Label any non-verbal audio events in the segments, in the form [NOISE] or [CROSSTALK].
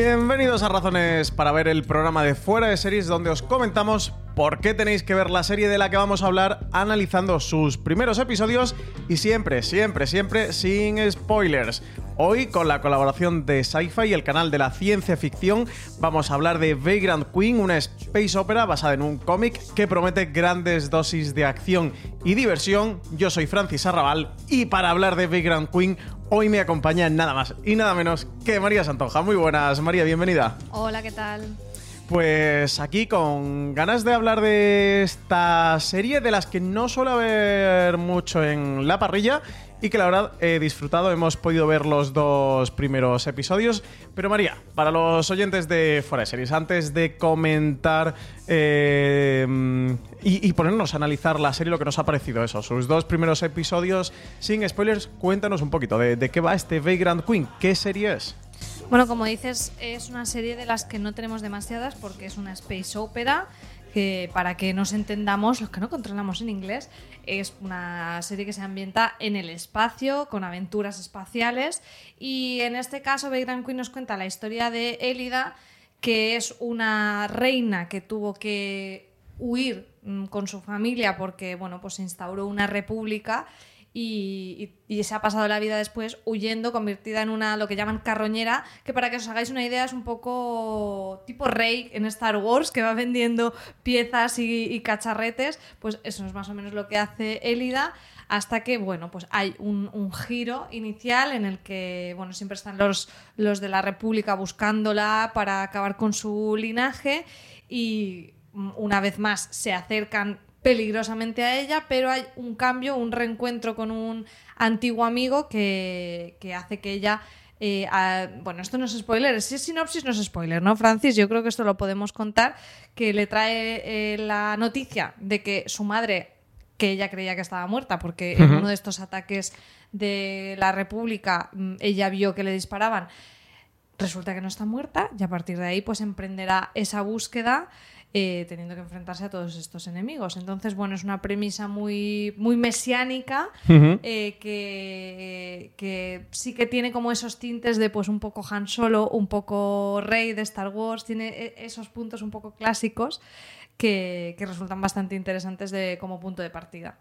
Bienvenidos a Razones para ver el programa de Fuera de Series donde os comentamos por qué tenéis que ver la serie de la que vamos a hablar analizando sus primeros episodios y siempre, siempre, siempre sin spoilers. Hoy, con la colaboración de Sci-Fi y el canal de la ciencia ficción, vamos a hablar de Vagrant Queen, una space opera basada en un cómic que promete grandes dosis de acción y diversión. Yo soy Francis Arrabal y para hablar de Vagrant Queen, hoy me acompaña nada más y nada menos que María Santoja. Muy buenas, María, bienvenida. Hola, ¿qué tal? Pues aquí con ganas de hablar de esta serie de las que no suele haber mucho en la parrilla y que la verdad he disfrutado. Hemos podido ver los dos primeros episodios. Pero María, para los oyentes de Fuera de Series, antes de comentar eh, y, ponernos a analizar la serie, lo que nos ha parecido eso, sus dos primeros episodios, sin spoilers, cuéntanos un poquito de, de qué va este Vagrant Queen. ¿Qué serie es? Bueno, como dices, es una serie de las que no tenemos demasiadas porque es una space opera que para que nos entendamos, los que no controlamos en inglés, es una serie que se ambienta en el espacio, con aventuras espaciales. Y en este caso, Vagrant Queen nos cuenta la historia de Elida, que es una reina que tuvo que huir mm, con su familia porque bueno, pues se instauró una república y, se ha pasado la vida después huyendo, convertida en una, lo que llaman carroñera, que para que os hagáis una idea es un poco tipo Rey en Star Wars, que va vendiendo piezas y, cacharretes, pues eso es más o menos lo que hace Elida hasta que, bueno, pues hay un, giro inicial en el que, bueno, siempre están los, los de la República buscándola para acabar con su linaje y mm, una vez más se acercan peligrosamente a ella, pero hay un cambio, un reencuentro con un antiguo amigo que, hace que ella... Eh, bueno, esto no es spoiler, si es sinopsis no es spoiler, ¿no, Francis? Yo creo que esto lo podemos contar, que le trae eh, la noticia de que su madre, que ella creía que estaba muerta, porque en uno de estos ataques de la República mm, ella vio que le disparaban, resulta que no está muerta y a partir de ahí pues emprenderá esa búsqueda eh, teniendo que enfrentarse a todos estos enemigos. Entonces, bueno, es una premisa muy, muy mesiánica eh, que, que, sí que tiene como esos tintes de pues un poco Han Solo, un poco Rey de Star Wars, tiene e, esos puntos un poco clásicos que, que resultan bastante interesantes de, como punto de partida.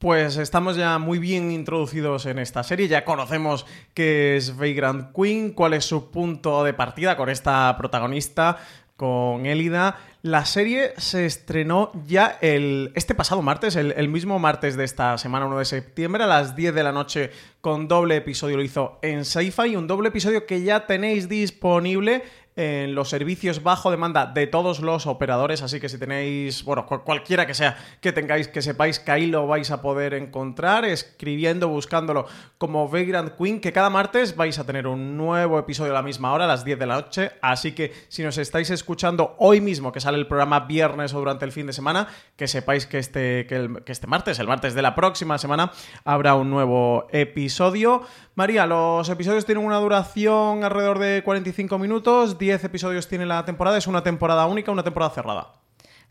Pues estamos ya muy bien introducidos en esta serie, ya conocemos qué es Vagrant Queen, cuál es su punto de partida con esta protagonista, con Elida. La serie se estrenó ya el, este pasado martes, el, mismo martes de esta semana, 1 de septiembre, a las 10 de la noche, con doble episodio. Lo hizo en Sci-Fi, un doble episodio que ya tenéis disponible en los servicios bajo demanda de todos los operadores, así que si tenéis, bueno, cualquiera que sea que tengáis, que sepáis que ahí lo vais a poder encontrar, escribiendo, buscándolo como Vagrant Queen, que cada martes vais a tener un nuevo episodio a la misma hora, a las 10 de la noche, así que si nos estáis escuchando hoy mismo, que sale el programa viernes o durante el fin de semana, que sepáis que este, que, este martes, el martes de la próxima semana, habrá un nuevo episodio. María, los episodios tienen una duración alrededor de 45 minutos, 10 episodios tiene la temporada, es una temporada única, una temporada cerrada.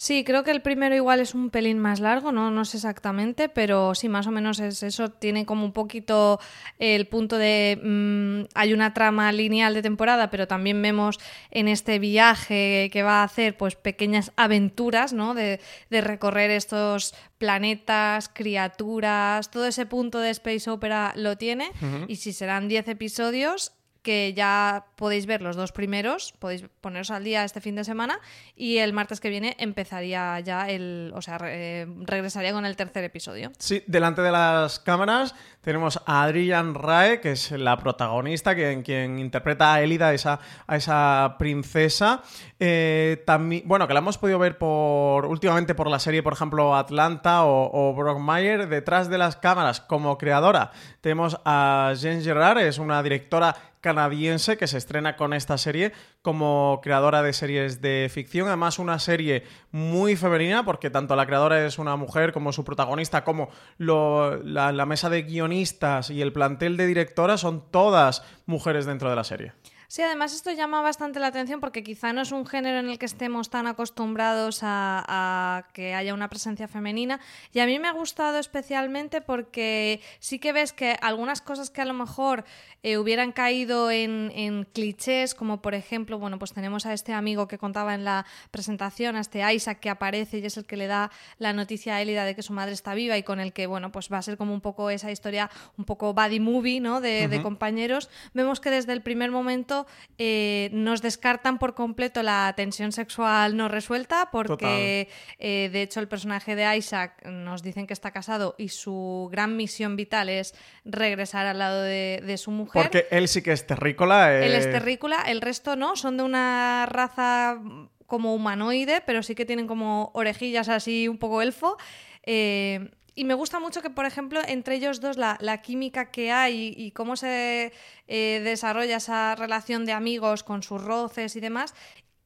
Sí, creo que el primero igual es un pelín más largo, no, no sé exactamente, pero sí, más o menos es eso. Tiene como un poquito el punto de. Mm, hay una trama lineal de temporada, pero también vemos en este viaje que va a hacer, pues pequeñas aventuras, ¿no? De, recorrer estos planetas, criaturas, todo ese punto de Space Opera lo tiene. Y si serán 10 episodios, que ya podéis ver los dos primeros, podéis poneros al día este fin de semana y el martes que viene empezaría ya el, o sea, regresaría con el tercer episodio. Sí, delante de las cámaras tenemos a Adrian Rae, que es la protagonista, quien, quien interpreta a Elida, a esa, a esa princesa. Eh, también, bueno, que la hemos podido ver por últimamente por la serie, por ejemplo, Atlanta o, o Brock Mayer. Detrás de las cámaras, como creadora, tenemos a Jen Gerard, es una directora canadiense que se estrena con esta serie como creadora de series de ficción. Además, una serie muy femenina, porque tanto la creadora es una mujer como su protagonista, como la, mesa de guionistas y el plantel de directoras son todas mujeres dentro de la serie. Sí, además esto llama bastante la atención porque quizá no es un género en el que estemos tan acostumbrados a, que haya una presencia femenina. Y a mí me ha gustado especialmente porque sí que ves que algunas cosas que a lo mejor eh, hubieran caído en, clichés, como por ejemplo, bueno, pues tenemos a este amigo que contaba en la presentación, a este Isaac que aparece y es el que le da la noticia a Elida de que su madre está viva y con el que, bueno, pues va a ser como un poco esa historia, un poco buddy movie, ¿no? De, de compañeros. Vemos que desde el primer momento eh, nos descartan por completo la tensión sexual no resuelta porque eh, de hecho el personaje de Isaac nos dicen que está casado y su gran misión vital es regresar al lado de, su mujer. Porque él sí que es terrícola. Él es eh. terrícola, el resto no, son de una raza como humanoide, pero sí que tienen como orejillas así un poco elfo. Eh, y me gusta mucho que, por ejemplo, entre ellos dos la, química que hay y, cómo se eh, desarrolla esa relación de amigos con sus roces y demás,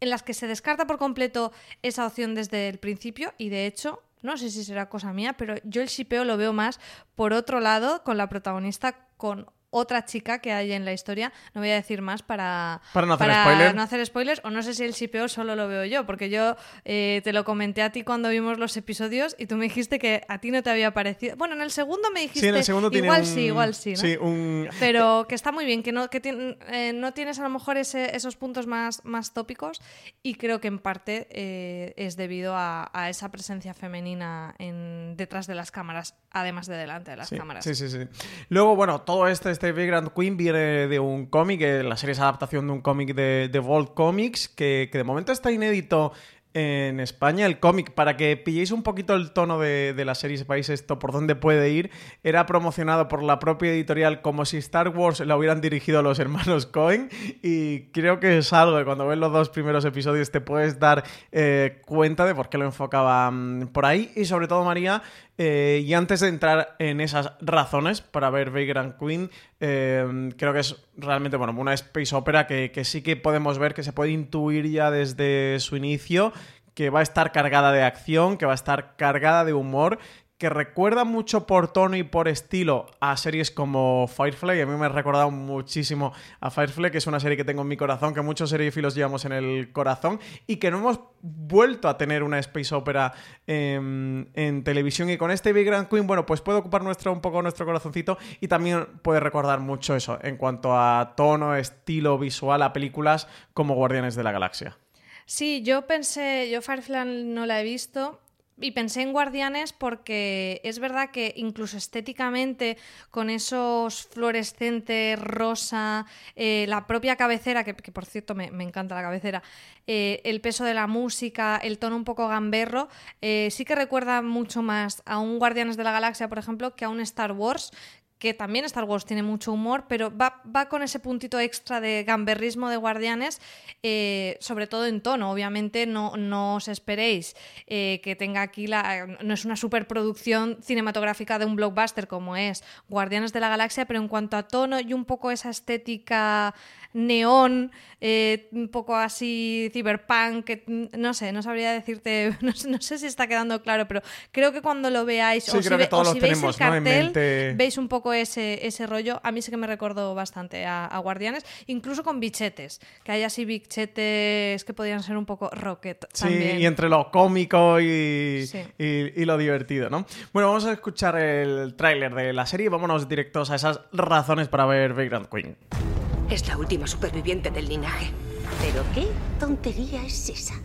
en las que se descarta por completo esa opción desde el principio y de hecho, no sé si será cosa mía, pero yo el shipeo lo veo más por otro lado con la protagonista con otra chica que hay en la historia. No voy a decir más para, para, no, hacer no, hacer spoilers. O no sé si el shipeo solo lo veo yo, porque yo eh, te lo comenté a ti cuando vimos los episodios y tú me dijiste que a ti no te había parecido. Bueno, en el segundo me dijiste. Sí, en el segundo igual sí, igual sí. Sí, un... Pero que está muy bien, que no, que eh, no tienes a lo mejor esos puntos más, más tópicos y creo que en parte eh, es debido a, esa presencia femenina en, detrás de las cámaras, además de delante de las cámaras. Sí, sí, sí. Luego, bueno, todo este, este Big Grand Queen viene de un cómic, eh, la serie es adaptación de un cómic de, de Vault Comics, que, de momento está inédito en España. El cómic, para que pilléis un poquito el tono de, la serie y sepáis esto, por dónde puede ir, era promocionado por la propia editorial como si Star Wars la hubieran dirigido los hermanos Cohen. Y creo que es algo que cuando ves los dos primeros episodios te puedes dar eh, cuenta de por qué lo enfocaban por ahí. Y sobre todo, María, eh, y antes de entrar en esas razones para ver Vagrant Queen, eh, creo que es realmente bueno, una space opera que, que, sí que podemos ver que se puede intuir ya desde su inicio que va a estar cargada de acción, que va a estar cargada de humor que recuerda mucho por tono y por estilo a series como Firefly. A mí me ha recordado muchísimo a Firefly, que es una serie que tengo en mi corazón, que muchos seriefilos llevamos en el corazón y que no hemos vuelto a tener una space opera en, televisión. Y con este Big Grand Queen, bueno, pues puede ocupar nuestro, un poco nuestro corazoncito y también puede recordar mucho eso en cuanto a tono, estilo visual a películas como Guardianes de la Galaxia. Sí, yo pensé, yo Firefly no la he visto, y pensé en Guardianes porque es verdad que incluso estéticamente, con esos fluorescentes rosa, eh, la propia cabecera, que, por cierto me, encanta la cabecera, eh, el peso de la música, el tono un poco gamberro, eh, sí que recuerda mucho más a un Guardianes de la Galaxia, por ejemplo, que a un Star Wars, que también Star Wars tiene mucho humor, pero va, con ese puntito extra de gamberrismo de Guardianes, eh, sobre todo en tono. Obviamente no, no os esperéis eh, que tenga aquí la... No es una superproducción cinematográfica de un blockbuster como es Guardianes de la Galaxia, pero en cuanto a tono y un poco esa estética neón, eh, un poco así cyberpunk, que no sé, no sabría decirte, [LAUGHS] no, sé si está quedando claro, pero creo que cuando lo veáis o si, veis el cartel, veis un poco ese, ese rollo. A mí sí que me recordó bastante a, Guardianes, incluso con bichetes, que hay así bichetes que podrían ser un poco rocket. Sí, y entre lo cómico y, y, lo divertido, ¿no? Bueno, vamos a escuchar el tráiler de la serie y vámonos directos a esas razones para ver Vagrant Queen. Es la última superviviente del linaje. ¿Pero qué tontería es esa?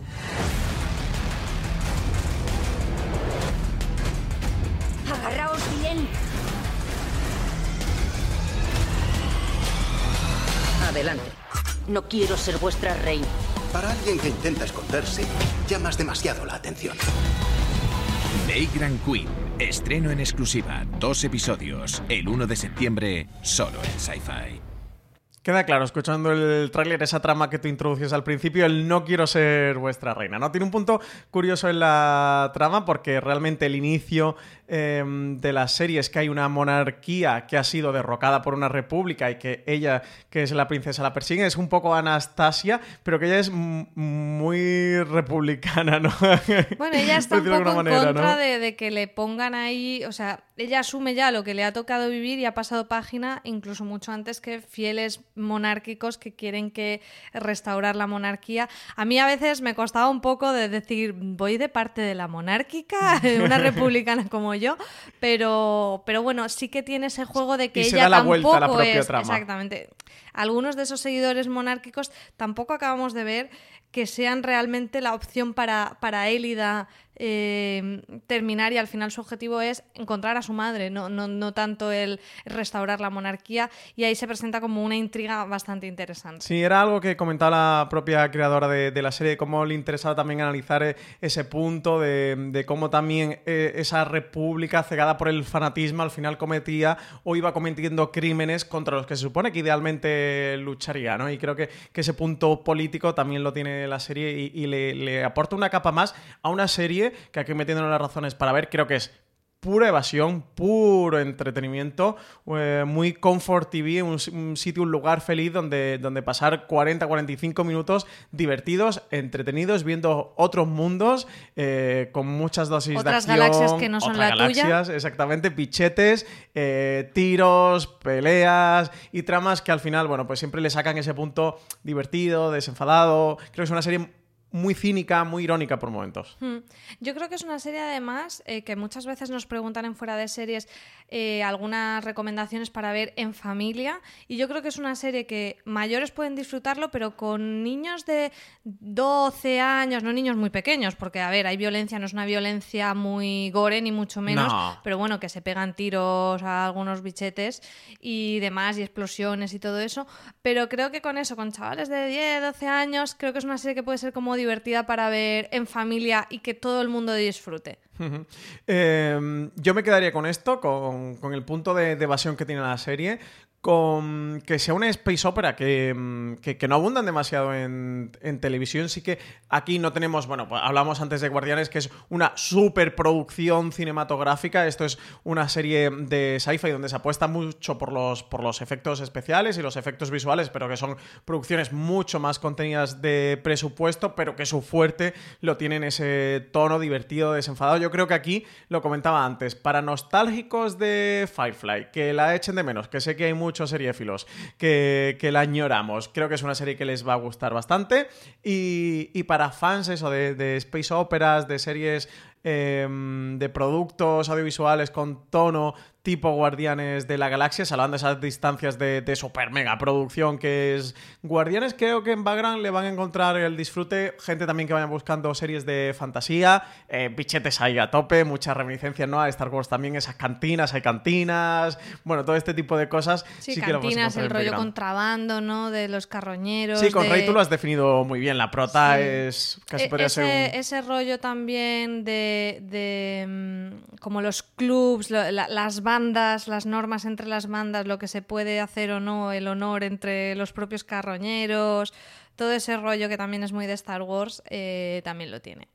¡Agarraos bien! Adelante. No quiero ser vuestra reina. Para alguien que intenta esconderse, llamas demasiado la atención. Grand Queen. Estreno en exclusiva. Dos episodios. El 1 de septiembre, solo en Sci-Fi. Queda claro, escuchando el tráiler, esa trama que tú introduces al principio, el no quiero ser vuestra reina, ¿no? Tiene un punto curioso en la trama porque realmente el inicio em, de la serie es que hay una monarquía que ha sido derrocada por una república y que ella, que es la princesa, la persigue. Es un poco Anastasia, pero que ella es muy republicana, ¿no? Bueno, ella [LAUGHS] está un poco en contra de, de que le pongan ahí, o sea, ella asume ya lo que le ha tocado vivir y ha pasado página incluso mucho antes que fieles monárquicos que quieren que restaurar la monarquía. A mí a veces me costaba un poco de decir, voy de parte de la monárquica, [LAUGHS] una republicana como yo, pero, pero bueno, sí que tiene ese juego de que Y se ella da la tampoco vuelta a la propia es trama. exactamente. Algunos de esos seguidores monárquicos tampoco acabamos de ver que sean realmente la opción para, para Élida eh, terminar y al final su objetivo es encontrar a su madre, no, no, no tanto el restaurar la monarquía y ahí se presenta como una intriga bastante interesante. Sí, era algo que comentaba la propia creadora de, de la serie, cómo le interesaba también analizar eh, ese punto de, de cómo también eh, esa república cegada por el fanatismo al final cometía o iba cometiendo crímenes contra los que se supone que idealmente lucharía, ¿no? Y creo que, que ese punto político también lo tiene la serie y, le, le aporta una capa más a una serie que aquí metiéndonos las razones para ver, creo que es pura evasión, puro entretenimiento, eh, muy comfort TV, un, un sitio, un lugar feliz donde, donde pasar 40-45 minutos divertidos, entretenidos, viendo otros mundos, eh, con muchas dosis Otras de acción. galaxias que no son otras la tuya. galaxias, Exactamente, pichetes, eh, tiros, peleas y tramas que al final, bueno, pues siempre le sacan ese punto divertido, desenfadado. Creo que es una serie muy cínica, muy irónica por momentos. Hmm. Yo creo que es una serie además eh, que muchas veces nos preguntan en fuera de series eh, algunas recomendaciones para ver en familia y yo creo que es una serie que mayores pueden disfrutarlo pero con niños de 12 años, no niños muy pequeños porque a ver, hay violencia, no es una violencia muy gore ni mucho menos, No. pero bueno, que se pegan tiros a algunos bichetes y demás y explosiones y todo eso, pero creo que con eso, con chavales de 10, 12 años, creo que es una serie que puede ser como divertida para ver en familia y que todo el mundo disfrute. Eh, yo me quedaría con esto, con, con el punto de evasión que tiene la serie, con que sea una space opera que, mm, que- que no abundan demasiado en, en televisión. Sí que aquí no tenemos, bueno, pues hablamos antes de Guardianes, que es una superproducción cinematográfica. Esto es una serie de sci-fi donde se apuesta mucho por los, por los efectos especiales y los efectos visuales, pero que son producciones mucho más contenidas de presupuesto, pero que su fuerte lo tienen ese tono divertido, desenfadado. Yo creo que aquí, lo comentaba antes, para nostálgicos de Firefly, que la echen de menos, que sé que hay muchos seriéfilos que, que la añoramos, creo que es una serie que les va a gustar bastante. Y, y para fans eso de, space operas, de series eh, de productos audiovisuales con tono tipo Guardianes de la Galaxia, salvando esas distancias de, de super mega producción que es Guardianes, creo que en background le van a encontrar el disfrute, gente también que vaya buscando series de fantasía, eh, bichetes ahí a tope, muchas reminiscencias ¿no? a Star Wars también, esas cantinas, hay cantinas, bueno, todo este tipo de cosas. Sí, que lo cantinas, el rollo background. contrabando, ¿no? De los carroñeros. Sí, con de... Rey tú lo has definido muy bien. La prota Sí. es casi E- podría ese, ser un... ese rollo también de, de, mm, como los clubs, lo- la- las bandas, las normas entre las bandas, lo que se puede hacer o no, el honor entre los propios carroñeros, todo ese rollo que también es muy de Star Wars, eh, también lo tiene.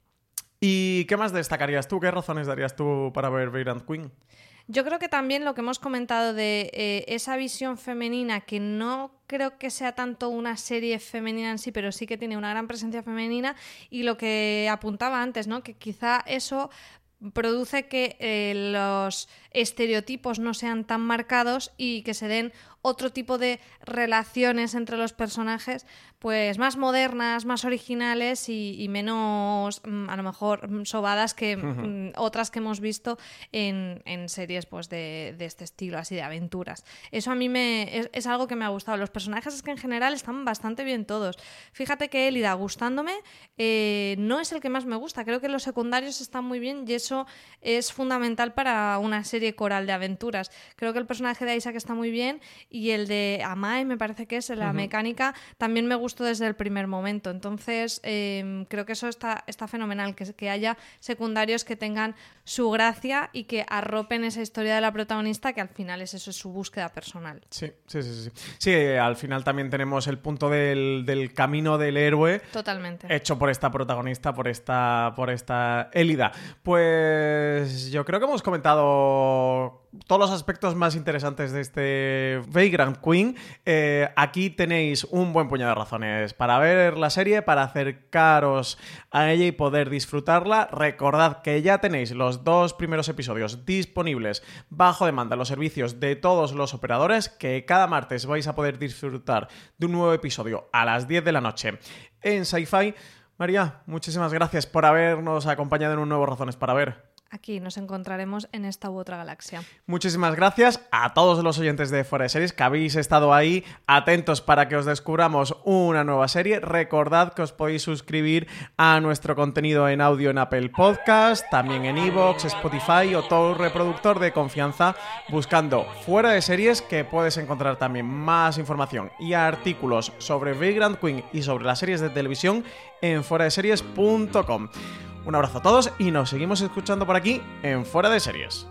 ¿Y qué más destacarías tú? ¿Qué razones darías tú para ver Vagrant Queen? Yo creo que también lo que hemos comentado de eh, esa visión femenina, que no creo que sea tanto una serie femenina en sí, pero sí que tiene una gran presencia femenina, y lo que apuntaba antes, ¿no? Que quizá eso produce que eh, los estereotipos no sean tan marcados y que se den otro tipo de relaciones entre los personajes, pues más modernas, más originales y, y menos, mm, a lo mejor, mm, sobadas que mm, otras que hemos visto en, en series pues, de, de este estilo, así de aventuras. Eso a mí me, es, es algo que me ha gustado. Los personajes es que en general están bastante bien todos. Fíjate que Elida, gustándome, eh, no es el que más me gusta. Creo que los secundarios están muy bien y eso es fundamental para una serie coral de aventuras. Creo que el personaje de Isaac está muy bien y el de Amae, me parece que es la mecánica, también me gustó desde el primer momento. Entonces, eh, creo que eso está, está fenomenal, que, que haya secundarios que tengan su gracia y que arropen esa historia de la protagonista, que al final es eso, es su búsqueda personal. Sí, sí, sí, sí. Sí, al final también tenemos el punto del, del camino del héroe Totalmente. hecho por esta protagonista, por esta, por esta Élida. Pues pues yo creo que hemos comentado todos los aspectos más interesantes de este Vagrant Queen. Eh, aquí tenéis un buen puñado de razones para ver la serie, para acercaros a ella y poder disfrutarla. Recordad que ya tenéis los dos primeros episodios disponibles bajo demanda en los servicios de todos los operadores, que cada martes vais a poder disfrutar de un nuevo episodio a las 10 de la noche en Sci-Fi. María, muchísimas gracias por habernos acompañado en un nuevo Razones para Ver. Aquí nos encontraremos en esta u otra galaxia. Muchísimas gracias a todos los oyentes de Fuera de Series que habéis estado ahí atentos para que os descubramos una nueva serie. Recordad que os podéis suscribir a nuestro contenido en audio en Apple Podcast, también en Evox, Spotify o todo reproductor de confianza buscando Fuera de Series que puedes encontrar también más información y artículos sobre Vagrant Queen y sobre las series de televisión en fueradeseries.com. Un abrazo a todos y nos seguimos escuchando por aquí en Fuera de Series.